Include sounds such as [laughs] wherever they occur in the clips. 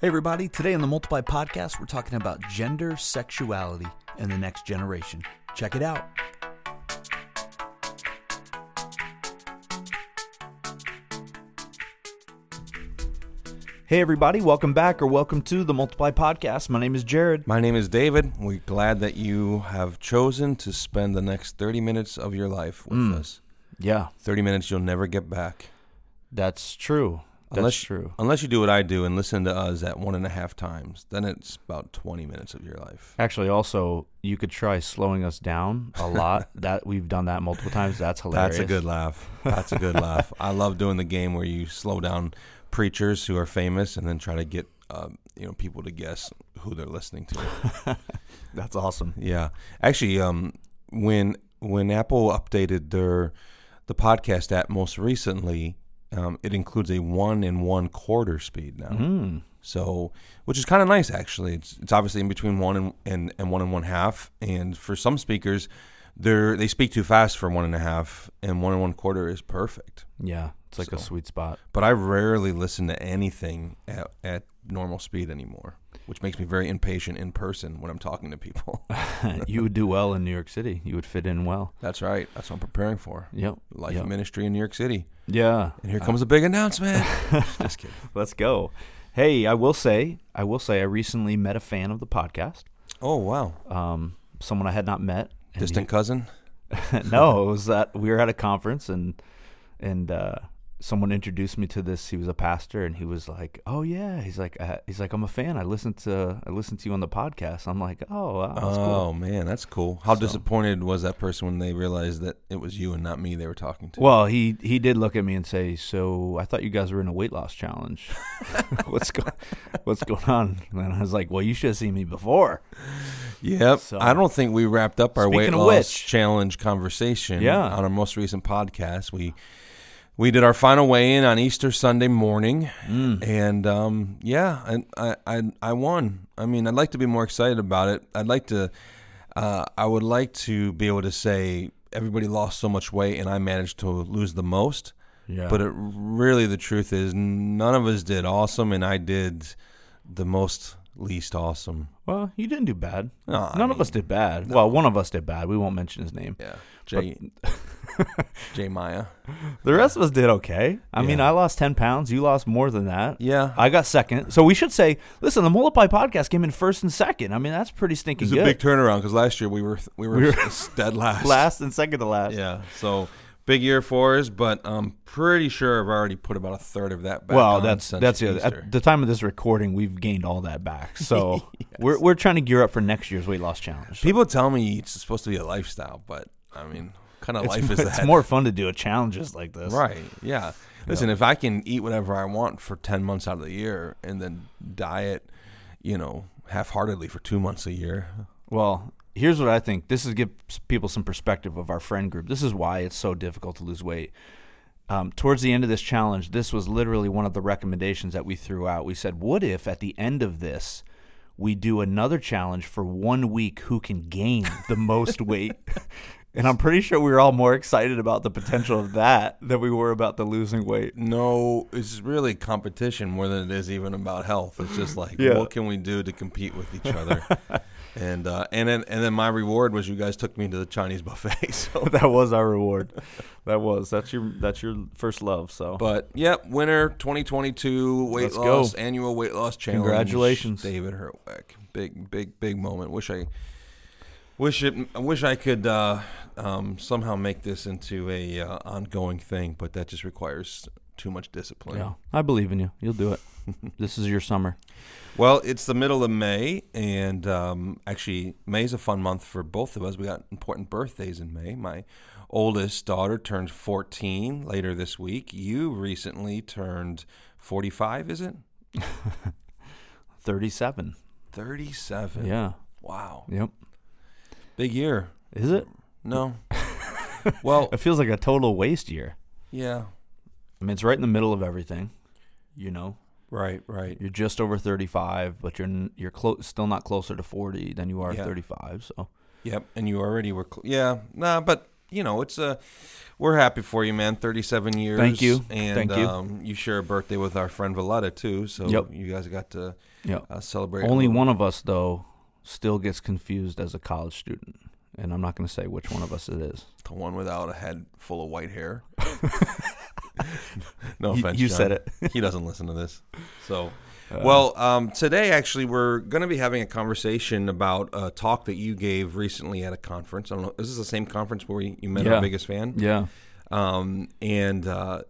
Hey, everybody. Today on the Multiply Podcast, we're talking about gender, sexuality, and the next generation. Check it out. Hey, everybody. Welcome back or welcome to the Multiply Podcast. My name is Jared. My name is David. We're glad that you have chosen to spend the next 30 minutes of your life with Mm. us. Yeah, 30 minutes you'll never get back. that's true. That's Unless- true. Unless you do what I do and listen to us at one and a half times, then it's about 20 minutes of your life. Actually, also, you could try slowing us down a [laughs] lot. that We've done that multiple times. That's hilarious. That's a good laugh. That's a good [laughs] laugh. I love doing the game where you slow down preachers who are famous and then try to get uh, you know people to guess who they're listening to. [laughs] That's awesome. Yeah, actually, um, when when Apple updated their the podcast app most recently, um, it includes a one and one quarter speed now. Mm. So, which is kind of nice actually. It's it's obviously in between one and, and, and one and one half. And for some speakers, they're they speak too fast for one and a half, and one and one quarter is perfect. Yeah, it's like a sweet spot. But I rarely listen to anything at, at normal speed anymore, which makes me very impatient in person when I'm talking to people. [laughs] you would do well in New York City. You would fit in well. That's right. That's what I'm preparing for. Yep. Life Yep. ministry in New York City. Yeah. And here comes a big announcement. [laughs] Just kidding. Let's go. Hey, I will say, I will say, I recently met a fan of the podcast. Oh wow. Um, someone I had not met. Distant cousin. [laughs] no, it was that we were at a conference and and uh, someone introduced me to this. He was a pastor, and he was like, "Oh yeah," he's like, uh, "He's like, I'm a fan. I listened to I listened to you on the podcast." I'm like, "Oh, wow, that's oh cool." man, that's cool. How So- disappointed was that person when they realized that it was you and not me they were talking to? Well, he he did look at me and say, "So I thought you guys were in a weight loss challenge. [laughs] [laughs] what's going What's going on?" And I was like, "Well, you should have seen me before." Yep. So- I don't think we wrapped up our weight loss which- challenge conversation Yeah. on our most recent podcast. We we did our final weigh in on Easter Sunday morning, Mm. and um, yeah, I, I I won. I mean, I'd like to be more excited about it. I'd like to. Uh, I would like to be able to say everybody lost so much weight, and I managed to lose the most. Yeah, But it really, the truth is, none of us did awesome, and I did the most least awesome. well, you didn't do bad. No, I None of mean, us did bad. Well, one of us did bad. We won't mention his name. Yeah, Jay, [laughs] Jay Maya. The rest of us did okay. I mean, Yeah. I lost ten pounds. You lost more than that. Yeah, I got second. So we should say, listen, the Multiply podcast came in first and second. I mean, that's pretty stinking it's a good. big turnaround because last year we were we were, We were- [laughs] dead last. last and second to last. Yeah, so big year for us, but I'm pretty sure I've already put about a third of that back. Well, that's that's the other. At the time of this recording, we've gained all that back. [laughs] So we're we're trying to gear up for next year's weight loss challenge. People tell me it's supposed to be a lifestyle, but I mean, what kind of It's, life is it's that? more fun to do a challenges like this. Right. Yeah. Listen, if I can eat whatever I want for 10 months out of the year and then diet, you know, half heartedly for two months a year. Well, here's what I think. This is give people some perspective of our friend group. This is why it's so difficult to lose weight. Um, towards the end of this challenge, this was literally one of the recommendations that we threw out. We said, "What if at the end of this, we do another challenge for one week? Who can gain the most [laughs] weight?" And I'm pretty sure we were all more excited about the potential of that than we were about the losing weight. No, it's really competition more than it is even about health. It's just like, [laughs] Yeah. what can we do to compete with each other? [laughs] and uh, and then and then my reward was you guys took me to the Chinese [laughs] buffet. So, [laughs] that was our reward. That was that's your that's your first love. So but yep, winner 2022 weight Let's go. loss annual weight loss challenge. Congratulations. David Hertwick. Big big big moment. Wish I wish it. I wish I could uh, um, somehow make this into a uh, ongoing thing, but that just requires too much discipline. yeah, I believe in you. You'll do it. This is your summer. Well, it's the middle of May, and um, actually, is a fun month for both of us. We got important birthdays in May. My oldest daughter turned 14 later this week. You recently turned 45, is it? [laughs] 37. 37. Yeah. Wow. Yep. Big year. Is it? No. [laughs] well, It feels like a total waste year. yeah. I mean, it's right in the middle of everything. You know, Right, right. you're just over 35, but you're you're clo- still not closer to 40 than you are Yeah. 35. So Yep. And you already were. Cl- yeah. Nah, but you know, it's a we're happy for you, man. Thirty-seven years. Thank you. And Thank you. Um, you share a birthday with our friend Valletta too, so Yep. you guys got to Yep. uh, celebrate. Only one of us though still gets confused as a college student, and I'm not going to say which one of us it is. the one without a head full of white hair. [laughs] [laughs] no You- offense. you John. said it. [laughs] he doesn't listen to this. So, Uh, well, um, today actually we're going to be having a conversation about a talk that you gave recently at a conference. I don't know. Is this the same conference where you you met Yeah. our biggest fan? Yeah. um, and uh,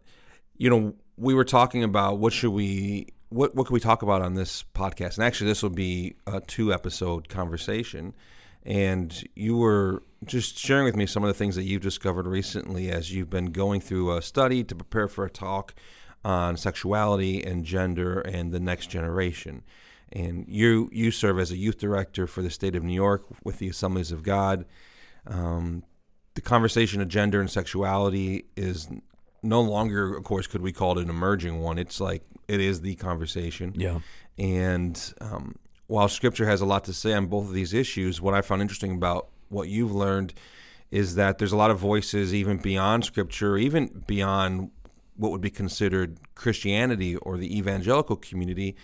you know we were talking about what should we what what can we talk about on this podcast and actually this will be a two episode conversation and you were just sharing with me some of the things that you've discovered recently as you've been going through a study to prepare for a talk on sexuality and gender and the next generation and you you serve as a youth director for the state of New York with the Assemblies of God um, the conversation of gender and sexuality is no longer, of course, could we call it an emerging one. It's like it is the conversation. Yeah. And um, while Scripture has a lot to say on both of these issues, what I found interesting about what you've learned is that there's a lot of voices, even beyond Scripture, even beyond what would be considered Christianity or the evangelical community,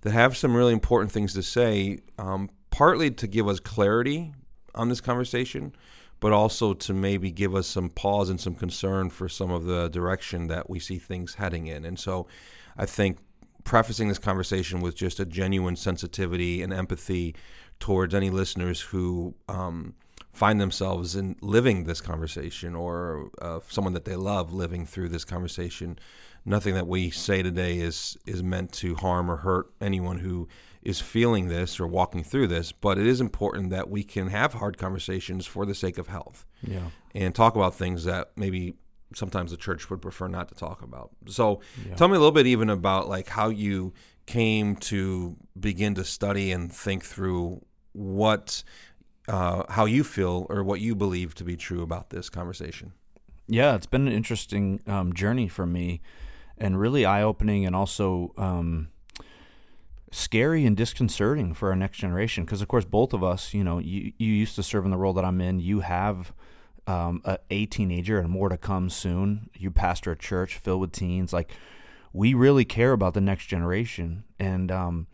that have some really important things to say, um, partly to give us clarity on this conversation, but also to maybe give us some pause and some concern for some of the direction that we see things heading in. And so I think prefacing this conversation with just a genuine sensitivity and empathy towards any listeners who um, find themselves in living this conversation or uh, someone that they love living through this conversation. Nothing that we say today is is meant to harm or hurt anyone who is feeling this or walking through this, but it is important that we can have hard conversations for the sake of health Yeah. and talk about things that maybe sometimes the church would prefer not to talk about. So, Yeah. tell me a little bit even about like how you came to begin to study and think through what uh, how you feel or what you believe to be true about this conversation. Yeah, it's been an interesting um, journey for me, and really eye opening, and also um, scary and disconcerting for our next generation. Because of course, both of us, you know, you you used to serve in the role that I'm in. You have um, a, a teenager, and more to come soon. You pastor a church filled with teens. Like we really care about the next generation, and um,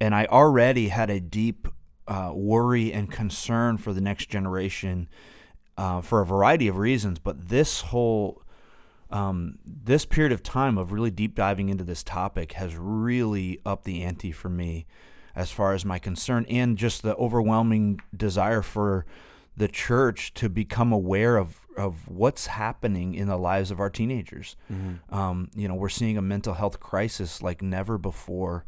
and I already had a deep uh, worry and concern for the next generation uh, for a variety of reasons. But this whole um, this period of time of really deep diving into this topic has really upped the ante for me as far as my concern and just the overwhelming desire for the church to become aware of, of what's happening in the lives of our teenagers. Um, you know, we're seeing a mental health crisis like never before,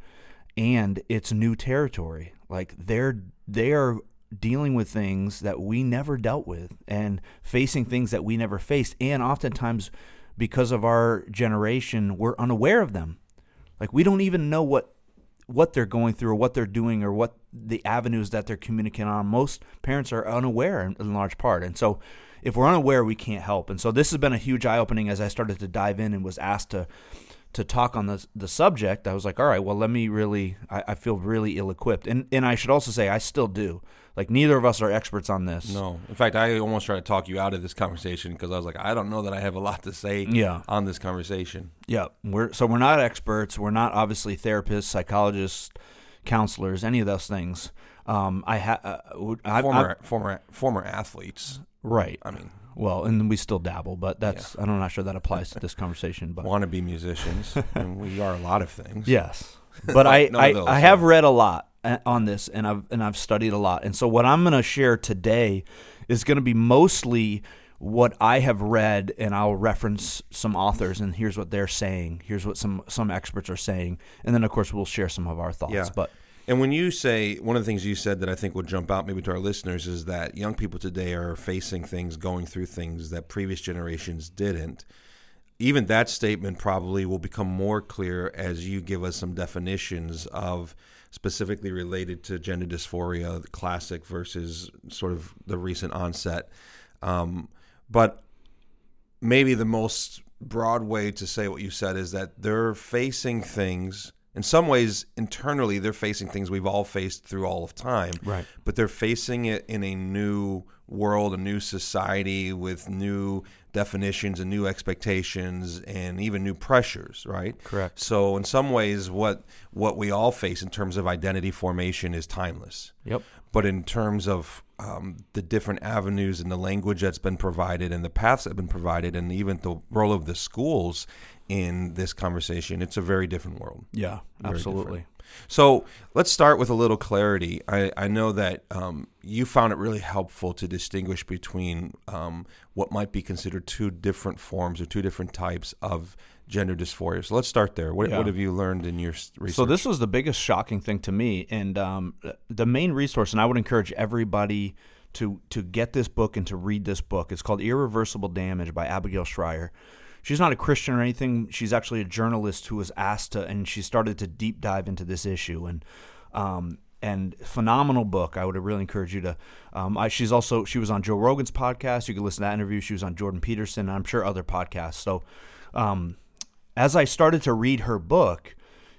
and it's new territory. Like they're they are dealing with things that we never dealt with and facing things that we never faced, and oftentimes because of our generation, we're unaware of them. Like we don't even know what what they're going through or what they're doing or what the avenues that they're communicating on. Most parents are unaware in, in large part. And so if we're unaware, we can't help. And so this has been a huge eye opening as I started to dive in and was asked to to talk on the the subject. I was like, all right, well, let me really. I, I feel really ill equipped, and and I should also say I still do. Like neither of us are experts on this. No, in fact, I almost tried to talk you out of this conversation because I was like, I don't know that I have a lot to say Yeah. on this conversation. Yeah, we're so we're not experts. We're not obviously therapists, psychologists, counselors, any of those things. Um, I have uh, I, Former former former athletes. right. I mean, Well, and we still dabble, but that's I'm not sure that applies to this conversation. But wannabe musicians. [laughs] and we are a lot of things. yes, but I I, those, I have read a lot uh, on this, and I've and I've studied a lot, and so what I'm going to share today is going to be mostly what I have read, and I'll reference some authors, and here's what they're saying. Here's what some some experts are saying, and then of course we'll share some of our thoughts. Yeah. But And when you say one of the things you said that I think would jump out maybe to our listeners is that young people today are facing things, going through things that previous generations didn't. Even that statement probably will become more clear as you give us some definitions of specifically related to gender dysphoria, classic versus sort of the recent onset. Um, but maybe the most broad way to say what you said is that they're facing things in some ways internally they're facing things we've all faced through all of time Right. but they're facing it in a new world, a new society with new definitions and new expectations and even new pressures, right? Correct. So in some ways what what we all face in terms of identity formation is timeless. Yep. But in terms of um, the different avenues and the language that's been provided and the paths that have been provided and even the role of the schools in this conversation, it's a very different world. Yeah, Very absolutely. So let's start with a little clarity. I, I know that um, you found it really helpful to distinguish between um, what might be considered two different forms or two different types of gender dysphoria. So let's start there. What, Yeah. what have you learned in your research? So this was the biggest shocking thing to me, and um, the main resource, and I would encourage everybody to to get this book and to read this book. It's called Irreversible Damage by Abigail Shrier. She's not a Christian or anything. She's actually a journalist who was asked to, and she started to deep dive into this issue, and um, and phenomenal book. I would really encourage you to. Um, I, she's also she was on Joe Rogan's podcast. You can listen to that interview. She was on Jordan Peterson. I'm sure other podcasts. So. Um, as I started to read her book,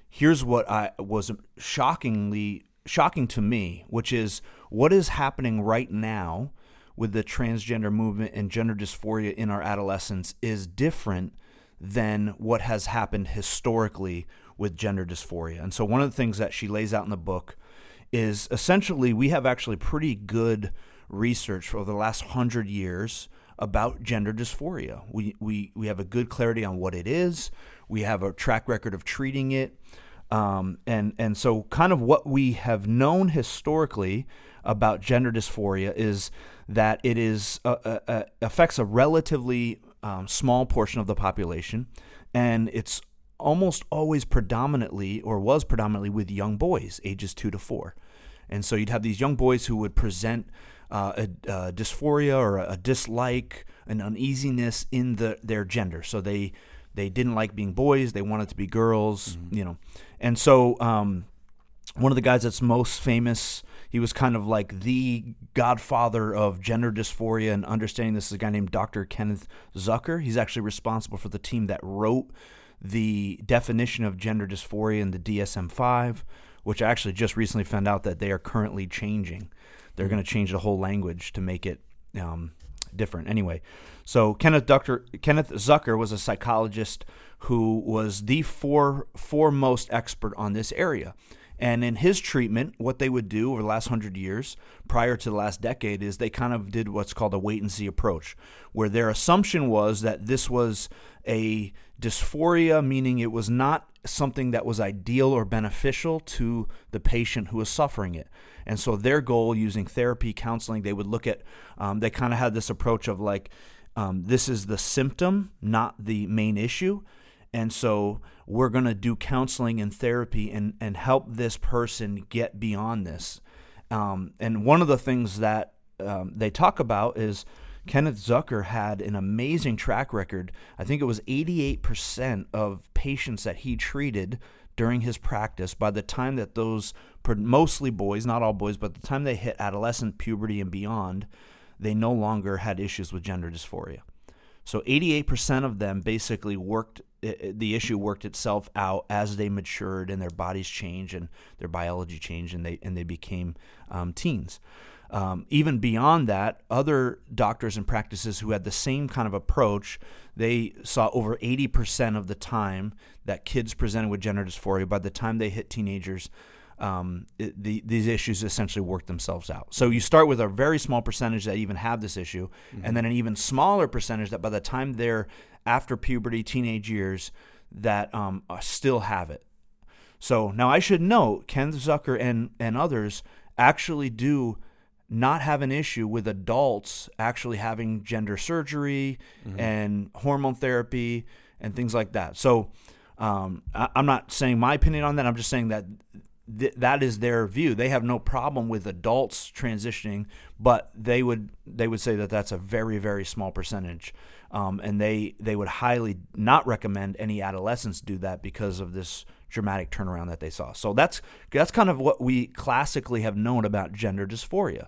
here's what I was shockingly shocking to me, which is what is happening right now with the transgender movement and gender dysphoria in our adolescence is different than what has happened historically with gender dysphoria. And so one of the things that she lays out in the book is essentially we have actually pretty good research over the last hundred years about gender dysphoria. We, we, we have a good clarity on what it is. We have a track record of treating it. Um, and, and so, kind of what we have known historically about gender dysphoria is that it is uh, uh, uh, affects a relatively um, small portion of the population, and it's almost always predominantly or was predominantly with young boys, ages two to four. And so you'd have these young boys who would present uh, a, a dysphoria or a dislike, an uneasiness in the their gender. So they they didn't like being boys; they wanted to be girls, you know. And so um, one of the guys that's most famous, he was kind of like the godfather of gender dysphoria and understanding this is a guy named Dr. Kenneth Zucker. He's actually responsible for the team that wrote the definition of gender dysphoria in the DSM 5, which I actually just recently found out that they are currently changing. They're going to change the whole language to make it um, different. Anyway, so Kenneth, Dr. Kenneth Zucker was a psychologist who was the fore, foremost expert on this area. And in his treatment, what they would do over the last hundred years, prior to the last decade, is they kind of did what's called a wait and see approach, where their assumption was that this was a dysphoria, meaning it was not something that was ideal or beneficial to the patient who was suffering it. And so their goal, using therapy, counseling, they would look at, um, they kind of had this approach of like, um, this is the symptom, not the main issue. And so we're going to do counseling and therapy and, and help this person get beyond this. Um, and one of the things that um, they talk about is Kenneth Zucker had an amazing track record. I think it was 88% of patients that he treated during his practice, by the time that those, mostly boys, not all boys, but the time they hit adolescent puberty and beyond, they no longer had issues with gender dysphoria. So 88% of them basically worked, the issue worked itself out as they matured and their bodies changed and their biology changed and they, and they became um, teens. Um, even beyond that, other doctors and practices who had the same kind of approach, they saw over 80% of the time that kids presented with gender dysphoria, by the time they hit teenagers, um, it, the, these issues essentially work themselves out. So you start with a very small percentage that even have this issue, mm-hmm. and then an even smaller percentage that by the time they're after puberty, teenage years, that um, still have it. So now I should note, Ken Zucker and, and others actually do not have an issue with adults actually having gender surgery mm-hmm. and hormone therapy and things like that. So um, I, am not saying my opinion on that. I'm just saying that th- that is their view. They have no problem with adults transitioning, but they would they would say that that's a very very small percentage, um, and they they would highly not recommend any adolescents do that because of this dramatic turnaround that they saw. So that's that's kind of what we classically have known about gender dysphoria.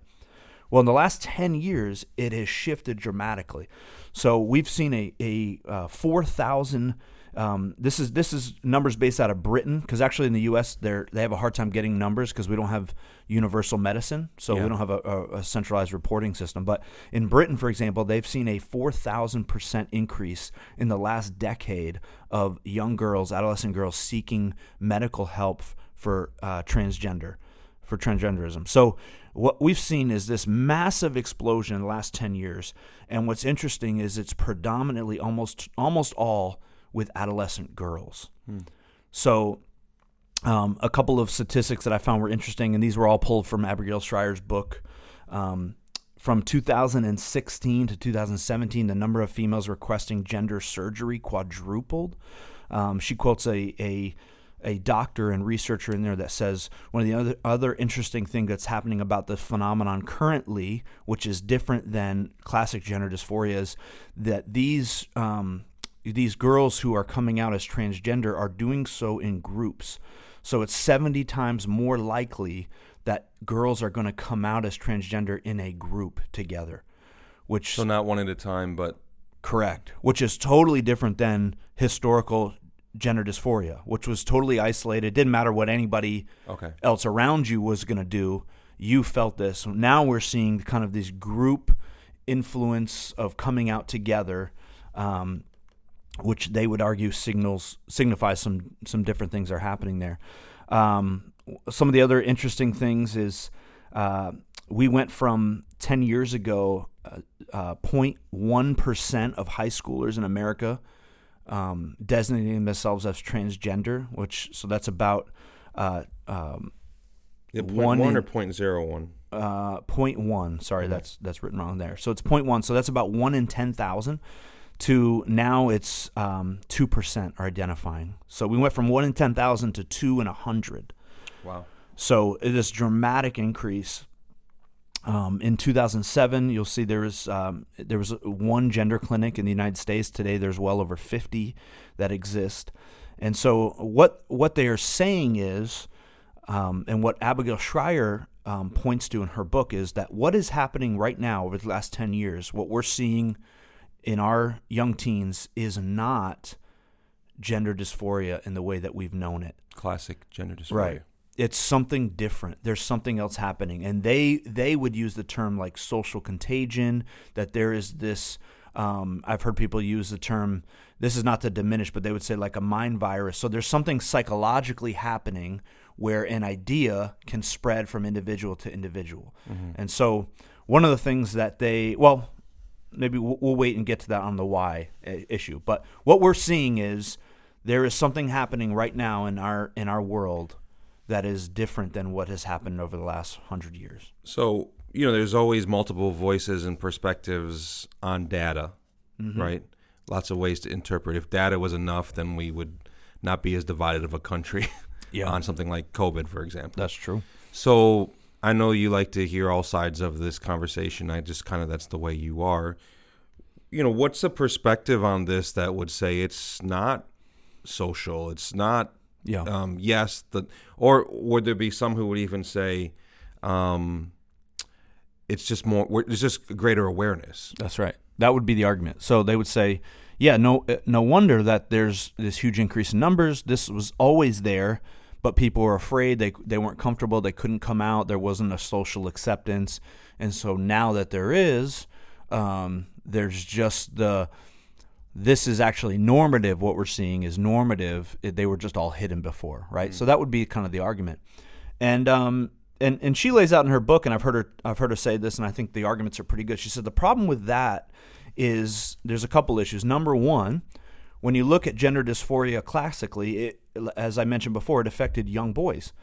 Well, in the last 10 years, it has shifted dramatically. So we've seen a, a uh, 4,000 Um, this is this is numbers based out of Britain because actually in the U.S. they they have a hard time getting numbers because we don't have universal medicine, so Yeah. we don't have a, a, a centralized reporting system. But in Britain, for example, they've seen a four thousand percent increase in the last decade of young girls, adolescent girls seeking medical help for uh, transgender, for transgenderism. So what we've seen is this massive explosion in the last 10 years and what's interesting is it's predominantly almost almost all with adolescent girls. So um, a couple of statistics that i found were interesting and these were all pulled from abigail shrier's book. Um, from 2016 to 2017 the number of females requesting gender surgery quadrupled. Um, she quotes a, a a doctor and researcher in there that says one of the other other interesting thing that's happening about the phenomenon currently, which is different than classic gender dysphoria, is that these um, these girls who are coming out as transgender are doing so in groups. So it's 70 times more likely that girls are going to come out as transgender in a group together, which So not one at a time, but Correct. Which is totally different than historical gender dysphoria, which was totally isolated. It Didn't matter what anybody okay. else around you was going to do. You felt this. Now we're seeing kind of this group influence of coming out together, um, which they would argue signals signifies some some different things are happening there. Um, some of the other interesting things is uh, we went from 10 years ago, uh, uh, percent of high schoolers in America um, designating themselves as transgender, which so that's about uh, um, Yeah, point One one, in- or point zero one. uh, 0.1. Sorry, that's that's written wrong there. So it's 0.1. So that's about one in 10,000 to now it's um, 2% are identifying. So we went from one in 10,000 to two in 100. Wow. So it is dramatic increase. Um, in 2007, you'll see there was um, there was one gender clinic in the United States. Today, there's well over 50 that exist. And so, what what they are saying is, um, and what Abigail Shrier um, points to in her book is that what is happening right now over the last 10 years, what we're seeing in our young teens is not gender dysphoria in the way that we've known it. Classic gender dysphoria. right. It's something different. There's something else happening. And they they would use the term like social contagion that there is this um, i've heard people use the term this is not to diminish but they would say like a mind virus. So there's something psychologically happening where an idea can spread from individual to individual. And so one of the things that they well maybe we'll, we'll wait and get to that on the why uh, issue but what we're seeing is there is something happening right now in our in our world that is different than what has happened over the last hundred years. So, you know, there's always multiple voices and perspectives on data, Mm-hmm. right? Lots of ways to interpret. If data was enough, then we would not be as divided of a country [laughs] Yeah. on something like COVID, for example. That's true. So I know you like to hear all sides of this conversation. I just kind of that's the way you are. You know, what's the perspective on this that would say it's not social? It's not. Yeah. Um, yes, the or would there be some who would even say, um, it's just more. It's just greater awareness. That's right. That would be the argument. So they would say, yeah, no, uh, no wonder that there's this huge increase in numbers. This was always there, but people were afraid. They they weren't comfortable. They couldn't come out. There wasn't a social acceptance, and so now that there is, um, there's just the. This is actually normative. What we're seeing is normative. It- They were just all hidden before, right? So that would be kind of the argument, and um, and and she lays out in her book, and I've heard her I've heard her say this, and I think the arguments are pretty good. She said the problem with that is there's a couple issues. Number one, when you look at gender dysphoria classically, it, as I mentioned before, it affected young boys.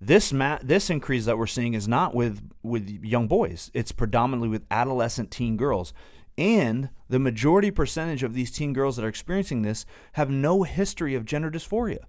This ma- this increase that we're seeing is not with with young boys. It's predominantly with adolescent teen girls. And the majority percentage of these teen girls that are experiencing this have no history of gender dysphoria.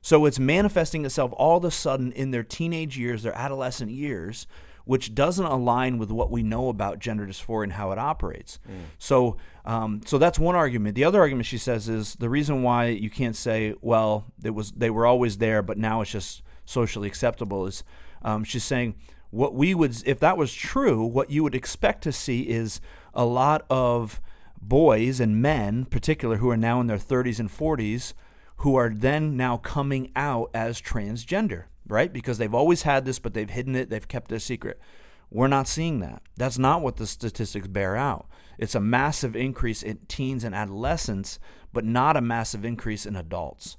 So it's manifesting itself all of a sudden in their teenage years, their adolescent years, which doesn't align with what we know about gender dysphoria and how it operates. So, um, so that's one argument. The other argument she says is the reason why you can't say, well, it was they were always there, but now it's just socially acceptable. Is um, she's saying what we would, if that was true, what you would expect to see is a lot of boys and men, particular, who are now in their 30s and 40s, who are then now coming out as transgender, right? Because they've always had this, but they've hidden it, they've kept it a secret. We're not seeing that. That's not what the statistics bear out. It's a massive increase in teens and adolescents, but not a massive increase in adults.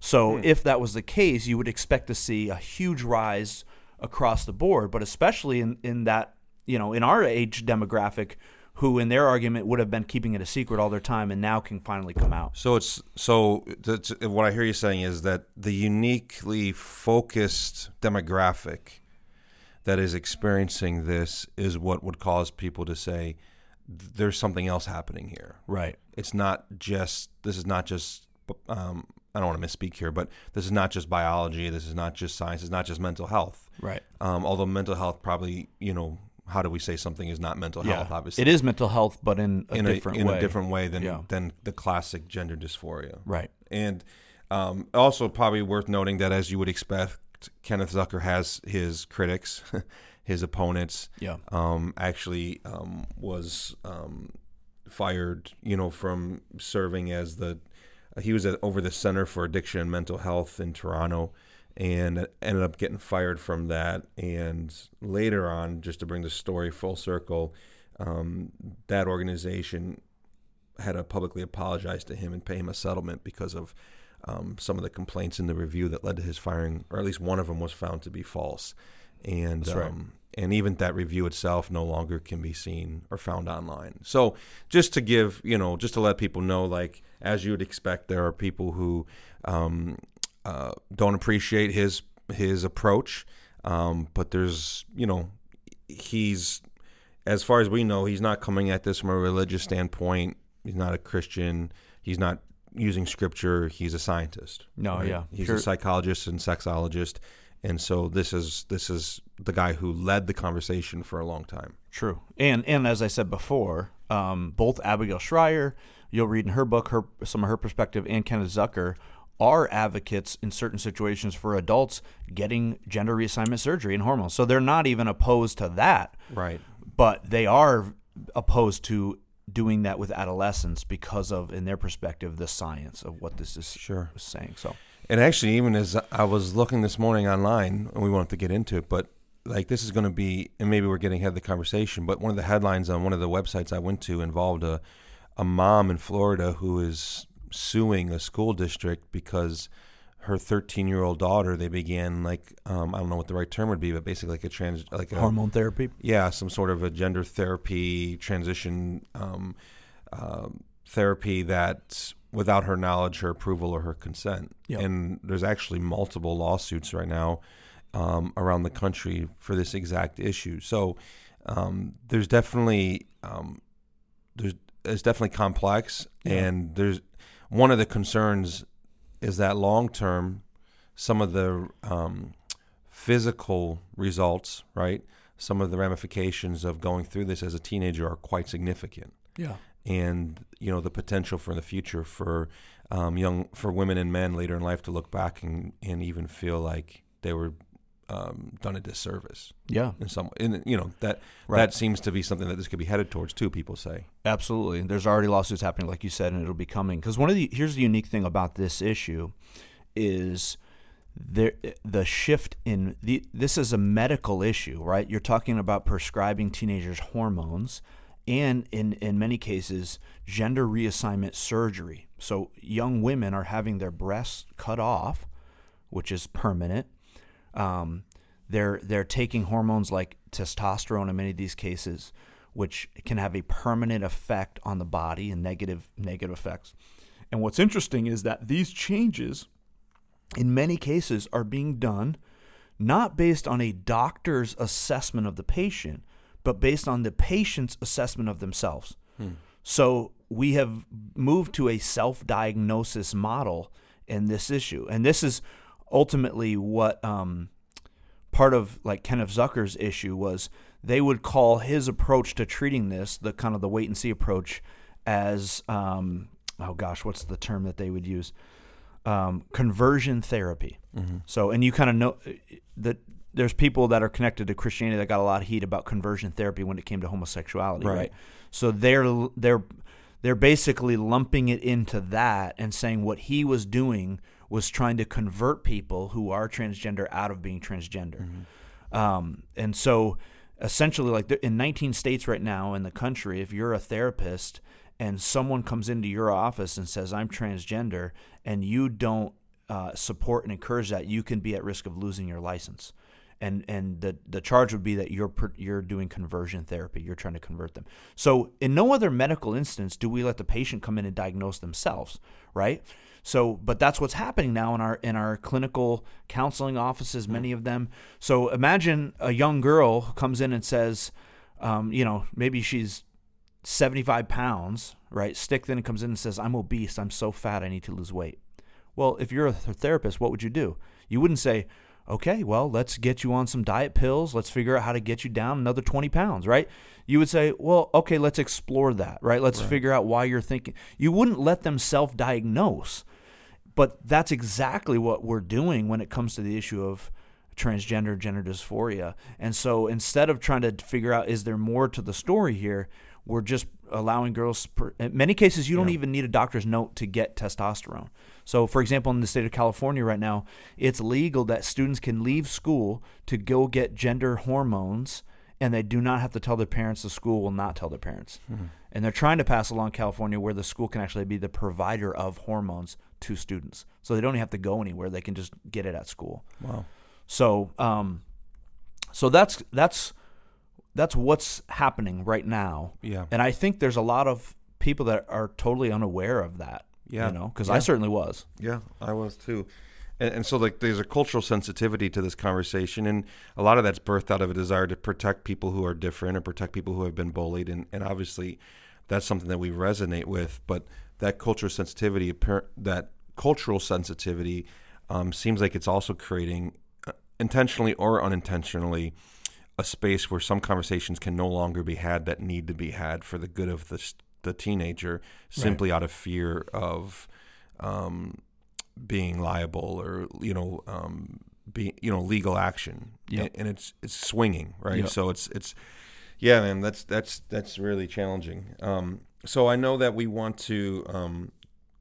So, Hmm. if that was the case, you would expect to see a huge rise across the board, but especially in, in that, you know, in our age demographic, who in their argument would have been keeping it a secret all their time and now can finally come out. So it's so that's, what I hear you saying is that the uniquely focused demographic that is experiencing this is what would cause people to say there's something else happening here. Right. It's not just this is not just um, I don't want to misspeak here, but this is not just biology. This is not just science. It's not just mental health. Right. Um, although mental health probably you know how do we say something is not mental health? Obviously, It is mental health, but in a in different a, in way. a different way than Yeah. than the classic gender dysphoria. Right. And um, also, probably worth noting that, as you would expect, Kenneth Zucker has his critics, [laughs] his opponents. Yeah. Um, actually, um, was um, fired, you know, from serving as the. He was at, over the Center for Addiction and Mental Health in Toronto, and ended up getting fired from that. And later on, just to bring the story full circle, um, that organization had to publicly apologize to him and pay him a settlement because of um, some of the complaints in the review that led to his firing, or at least one of them was found to be false. And right. um, and even that review itself no longer can be seen or found online. So just to give you know, just to let people know, like as you would expect, there are people who um, uh, don't appreciate his his approach, um, but there's you know, he's as far as we know, he's not coming at this from a religious standpoint. He's not a Christian. He's not using scripture. He's a scientist. No, yeah. He's Pure- a psychologist and sexologist, and so this is this is the guy who led the conversation for a long time. True, and and as I said before, um, both Abigail Shrier, you'll read in her book, her some of her perspective, and Kenneth Zucker are advocates in certain situations for adults getting gender reassignment surgery and hormones. So they're not even opposed to that, Right. but they are opposed to doing that with adolescents because of, in their perspective, the science of what this is Sure. saying. So And actually, even as I was looking this morning online, and we won't have to get into it, but like this is going to be, and maybe we're getting ahead of the conversation, but one of the headlines on one of the websites I went to involved a, a mom in Florida who is suing a school district because her 13 year old daughter, they began like, um, I don't know what the right term would be, but basically like a trans, like a, hormone therapy. yeah, some sort of a gender therapy transition um, um, therapy that without her knowledge, her approval, or her consent. Yep. And there's actually multiple lawsuits right now um, around the country for this exact issue. So um, there's definitely um, there's it's definitely complex, Yeah. and there's one of the concerns is that long term, some of the um, physical results, right? Some of the ramifications of going through this as a teenager are quite significant, Yeah. and you know the potential for the future for um, young for women and men later in life to look back and, and even feel like they were um, done a disservice Yeah. in some. In you know that Right. that seems to be something that this could be headed towards too. People say. Absolutely. There's already lawsuits happening, like you said, and it'll be coming. Because one of the here's the unique thing about this issue is there the shift in the this is a medical issue, right? You're talking about prescribing teenagers hormones and in in many cases gender reassignment surgery. So young women are having their breasts cut off, which is permanent. Um, they're they're taking hormones like testosterone in many of these cases, which can have a permanent effect on the body and negative negative effects. And what's interesting is that these changes, in many cases, are being done not based on a doctor's assessment of the patient, but based on the patient's assessment of themselves. So we have moved to a self diagnosis model in this issue. And this is ultimately what um, part of like Kenneth Zucker's issue was they would call his approach to treating this, the kind of the wait and see approach, as um, oh gosh, what's the term that they would use? Um, conversion therapy. So, and you kind of know that there's people that are connected to Christianity that got a lot of heat about conversion therapy when it came to homosexuality, Right. right? So their their they're basically lumping it into that and saying what he was doing was trying to convert people who are transgender out of being transgender. Mm-hmm. Um, and so essentially, like in 19 states right now in the country, if you're a therapist and someone comes into your office and says, I'm transgender, and you don't uh, support and encourage that, you can be at risk of losing your license and and the the charge would be that you're you're doing conversion therapy. You're trying to convert them. So in no other medical instance do we let the patient come in and diagnose themselves, right? So, but that's what's happening now in our in our clinical counseling offices, many of them. So imagine a young girl comes in and says, um, you know, maybe she's 75 pounds, right? Stick then comes in and says, I'm obese. I'm so fat. I need to lose weight. Well, if you're a therapist, what would you do? You wouldn't say, okay, well, let's get you on some diet pills. Let's figure out how to get you down another 20 pounds, right? You would say, well, okay, let's explore that, right? Let's right. figure out why you're thinking. You wouldn't let them self diagnose. But that's exactly what we're doing when it comes to the issue of transgender gender dysphoria. And so instead of trying to figure out, is there more to the story here? We're just allowing girls, in many cases, you don't even need a doctor's note to get testosterone. So, for example, in the state of California right now, it's legal that students can leave school to go get gender hormones, and they do not have to tell their parents. The school will not tell their parents. Mm-hmm. And they're trying to pass along California where the school can actually be the provider of hormones to students. So they don't have to go anywhere; they can just get it at school. Wow. So, um, so that's that's that's what's happening right now. Yeah. And I think there's a lot of people that are totally unaware of that. Yeah. You know, because yeah. I certainly was. Yeah, I was too. And, and, so, like, there's a cultural sensitivity to this conversation, and a lot of that's birthed out of a desire to protect people who are different or protect people who have been bullied, and, and obviously, that's something that we resonate with. But that cultural sensitivity, that cultural sensitivity, um, seems like it's also creating, uh, intentionally or unintentionally, a space where some conversations can no longer be had that need to be had for the good of the the teenager simply right. out of fear of um, being liable or you know um, be you know legal action yep. and, and, it's it's swinging right yep. so it's it's yeah man that's that's that's really challenging um, so I know that we want to um,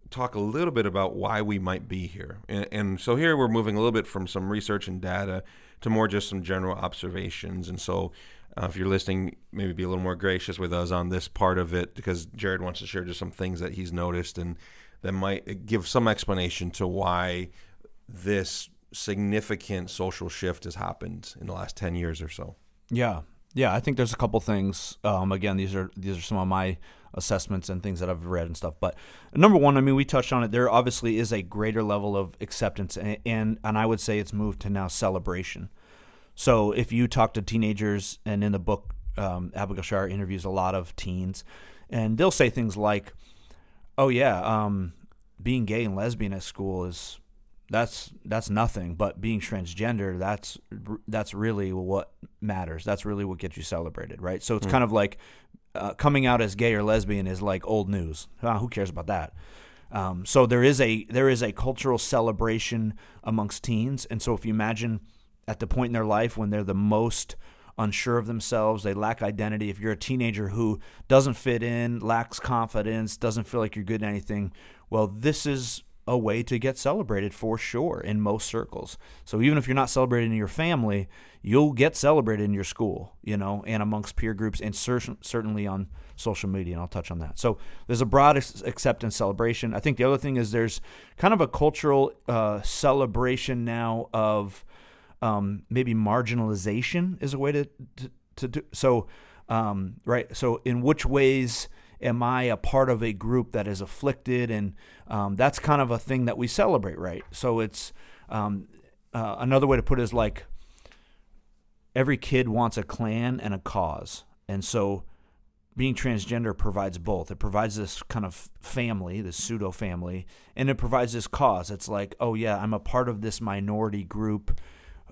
talk a little bit about why we might be here and, and so here we're moving a little bit from some research and data to more just some general observations and so uh, if you're listening, maybe be a little more gracious with us on this part of it because Jared wants to share just some things that he's noticed and that might give some explanation to why this significant social shift has happened in the last 10 years or so. Yeah. Yeah, I think there's a couple things. Um, again, these are these are some of my assessments and things that I've read and stuff. But number one, I mean, we touched on it. There obviously is a greater level of acceptance, and and, and I would say it's moved to now celebration. So if you talk to teenagers, and in the book, um, Abigail Shrier interviews a lot of teens, and they'll say things like, "Oh yeah, um, being gay and lesbian at school is that's that's nothing, but being transgender that's that's really what matters. That's really what gets you celebrated, right? So it's mm. kind of like uh, coming out as gay or lesbian is like old news. Ah, who cares about that? Um, so there is a there is a cultural celebration amongst teens, and so if you imagine at the point in their life when they're the most unsure of themselves, they lack identity. If you're a teenager who doesn't fit in, lacks confidence, doesn't feel like you're good at anything, well, this is a way to get celebrated for sure in most circles. So even if you're not celebrated in your family, you'll get celebrated in your school, you know, and amongst peer groups and cer- certainly on social media, and I'll touch on that. So there's a broad acceptance celebration. I think the other thing is there's kind of a cultural uh, celebration now of um, maybe marginalization is a way to to, to do so. Um, right. So in which ways am I a part of a group that is afflicted? And um, that's kind of a thing that we celebrate, right? So it's um, uh, another way to put it is like every kid wants a clan and a cause, and so being transgender provides both. It provides this kind of family, this pseudo family, and it provides this cause. It's like, oh yeah, I'm a part of this minority group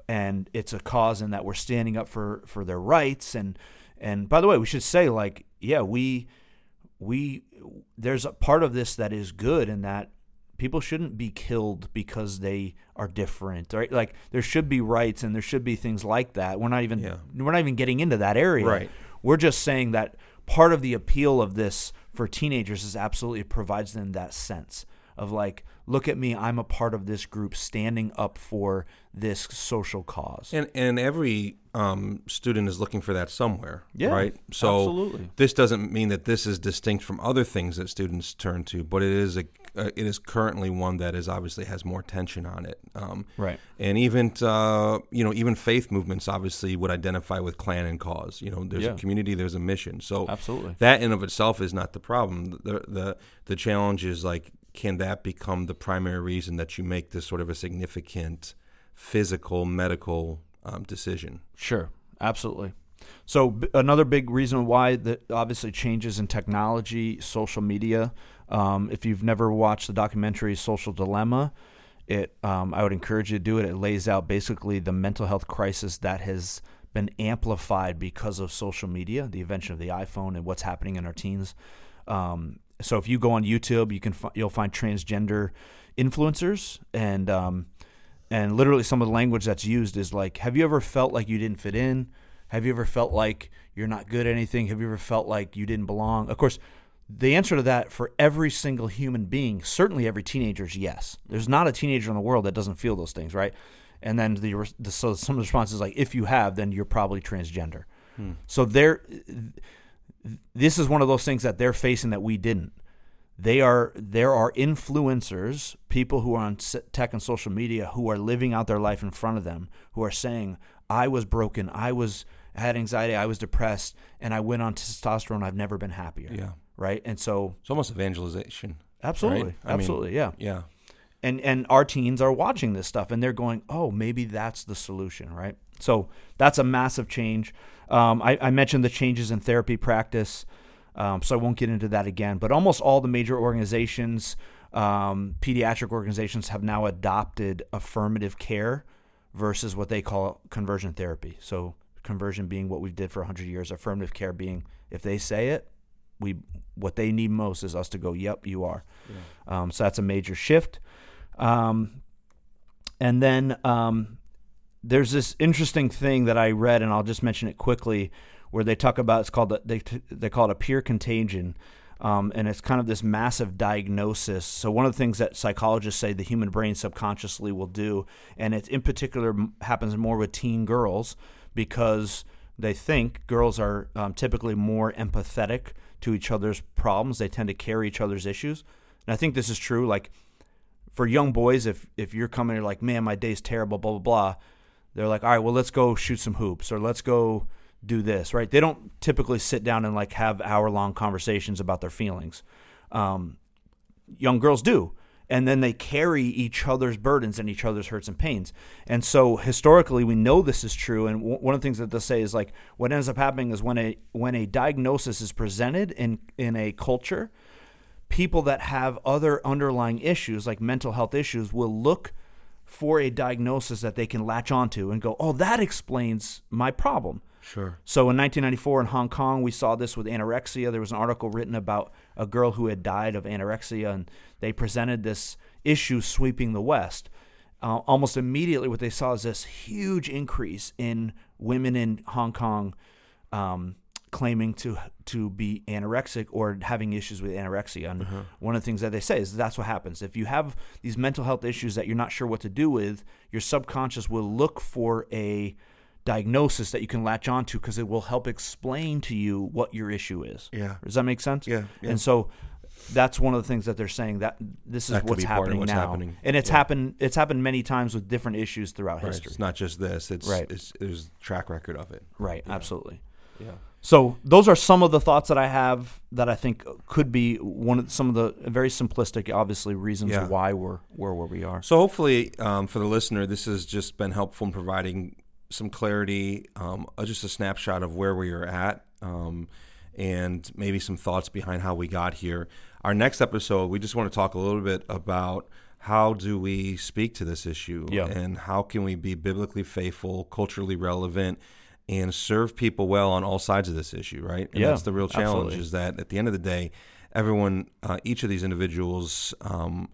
and it's a cause in that we're standing up for for their rights and and by the way we should say like yeah we we there's a part of this that is good in that people shouldn't be killed because they are different right? Like there should be rights and there should be things like that. We're not even yeah. we're not even getting into that area. Right. We're just saying that part of the appeal of this for teenagers is absolutely it provides them that sense of like, look at me, I'm a part of this group standing up for this social cause. And and every um, student is looking for that somewhere, Yeah, right? So absolutely. this doesn't mean that this is distinct from other things that students turn to, but it is a uh, it is currently one that is obviously has more tension on it. Um, Right. And even uh, you know even faith movements obviously would identify with clan and cause. You know, there's Yeah. a community, there's a mission. So Absolutely. that in of itself is not the problem. The the the challenge is like can that become the primary reason that you make this sort of a significant physical medical um, decision? Sure, absolutely. So b- another big reason why that obviously changes in technology, social media. Um, if you've never watched the documentary Social Dilemma, it um, I would encourage you to do it. It lays out basically the mental health crisis that has been amplified because of social media, the invention of the iPhone, and what's happening in our teens. Um, so if you go on YouTube, you can fi- you'll find transgender influencers and um, and literally some of the language that's used is like, have you ever felt like you didn't fit in? Have you ever felt like you're not good at anything? Have you ever felt like you didn't belong? Of course, the answer to that for every single human being, certainly every teenager, is yes. There's not a teenager in the world that doesn't feel those things, right? And then the, the so some of the responses like, if you have, then you're probably transgender. So there, this is one of those things that they're facing that we didn't. They are there are influencers people who are on tech and social media who are living out their life in front of them who are saying i was broken. I was I had anxiety. I was depressed and i went on testosterone. I've never been happier. Yeah. right? And so It's almost evangelization. absolutely. Right? I mean- absolutely. Yeah. Yeah. and and our teens are watching this stuff and they're going oh maybe that's the solution right so that's a massive change. Um, I, I mentioned the changes in therapy practice um, so i won't get into that again but almost all the major organizations um, pediatric organizations have now adopted affirmative care versus what they call conversion therapy. So conversion being what we did for 100 years affirmative care being if they say it we what they need most is us to go yep you are. Um, so that's a major shift. Um, and then um, there's this interesting thing that I read, and I'll just mention it quickly, where they talk about it's called the, they they call it a peer contagion, um, and it's kind of this massive diagnosis. So one of the things that psychologists say the human brain subconsciously will do, and it in particular happens more with teen girls because they think girls are um, typically more empathetic to each other's problems. They tend to carry each other's issues, and I think this is true. Like for young boys, if if you're coming, you're like, man, my day's terrible, blah blah blah. They're like, all right, well, let's go shoot some hoops or let's go do this, right? They don't typically sit down and like have hour long conversations about their feelings. Um, young girls do. And then they carry each other's burdens and each other's hurts and pains. And so historically, we know this is true. And w- one of the things that they'll say is like what ends up happening is when a when a diagnosis is presented in in a culture, people that have other underlying issues like mental health issues will look for a diagnosis that they can latch onto and go, "Oh, that explains my problem." Sure. So in 1994 in Hong Kong, we saw this with anorexia. There was an article written about a girl who had died of anorexia, and they presented this issue sweeping the West. Uh, almost immediately, what they saw is this huge increase in women in Hong Kong um, claiming to to be anorexic or having issues with anorexia. And uh-huh. one of the things that they say is that's what happens if you have these mental health issues that you're not sure what to do with. Your subconscious will look for a diagnosis that you can latch onto because it will help explain to you what your issue is. Yeah. Does that make sense? Yeah, yeah. And so that's one of the things that they're saying that this is That what's be part of happening what's now. happening. And it's Yeah. happened it's happened many times with different issues throughout Right. history. It's not just this. It's Right. It's there's track record of it. Right, absolutely. Yeah. So those are some of the thoughts that I have that I think could be one of some of the very simplistic, obviously, reasons Yeah. why we're we're where we are. So hopefully, um, for the listener, this has just been helpful in providing some clarity, um, uh, just a snapshot of where we are at, um, and maybe some thoughts behind how we got here. Our next episode, we just want to talk a little bit about how do we speak to this issue, Yeah. and how can we be biblically faithful, culturally relevant, and serve people well on all sides of this issue, right? And Yeah, that's the real challenge. absolutely. Is that at the end of the day, everyone, uh, each of these individuals. Um,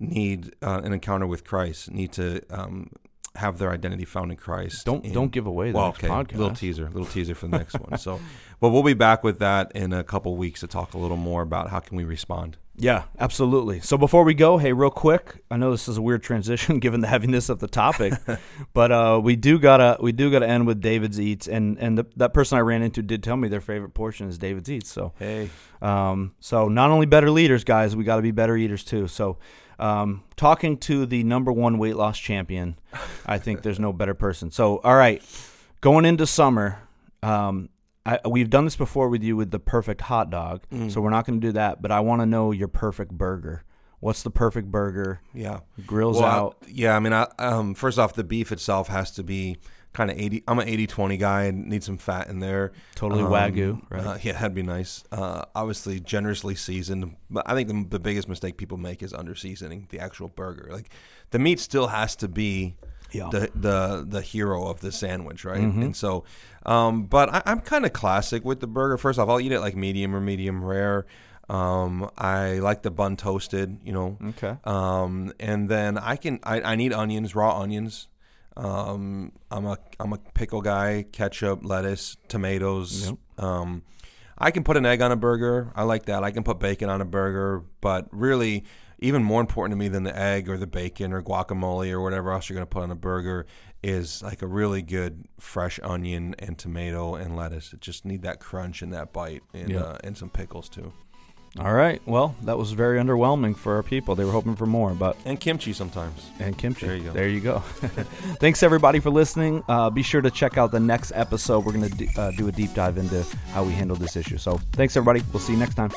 need uh, an encounter with Christ, need to um, have their identity found in Christ. Don't And- don't give away the well, next okay, podcast. little teaser, little teaser for the next one. So, [laughs] but we'll be back with that in a couple weeks to talk a little more about how can we respond. Yeah, absolutely. So before we go, hey, real quick, I know this is a weird transition [laughs] given the heaviness of the topic, [laughs] but uh, we do gotta we do gotta end with David's eats, and and the, that person I ran into did tell me their favorite portion is David's eats. So Hey, um, so not only better leaders, guys, we got to be better eaters too. So um, talking to the number one weight loss champion, I think there's no better person. So all right, going into summer. Um, I, we've done this before with you with the perfect hot dog, so we're not going to do that. But I want to know your perfect burger. What's the perfect burger? yeah. Grills Well, I- out. yeah, I mean, I, um, first off, the beef itself has to be kind of 80. I'm an 80 20 guy and need some fat in there. Totally Um, wagyu, right? Uh, yeah, that'd be nice. Uh, obviously, generously seasoned. But I think the, the biggest mistake people make is under seasoning the actual burger. Like the meat still has to be Yeah. the the the hero of the sandwich, right? Mm-hmm. And so, um, but I, I'm kind of classic with the burger. First off, I'll eat it like medium or medium rare. Um, I like the bun toasted, you know. Okay. Um, and then I can I, I need onions, raw onions. Um, I'm a I'm a pickle guy, ketchup, lettuce, tomatoes. Yep. Um, I can put an egg on a burger. I like that. I can put bacon on a burger, but really, even more important to me than the egg or the bacon or guacamole or whatever else you're going to put on a burger is like a really good fresh onion and tomato and lettuce. It just need that crunch and that bite and Yeah. uh, and some pickles too, All right. Well, that was very underwhelming for our people. They were hoping for more, but and kimchi sometimes. and kimchi. There you go. There you go. [laughs] Thanks everybody for listening. Uh, be sure to check out the next episode. We're gonna d- uh, do a deep dive into how we handle this issue. So thanks everybody. We'll see you next time.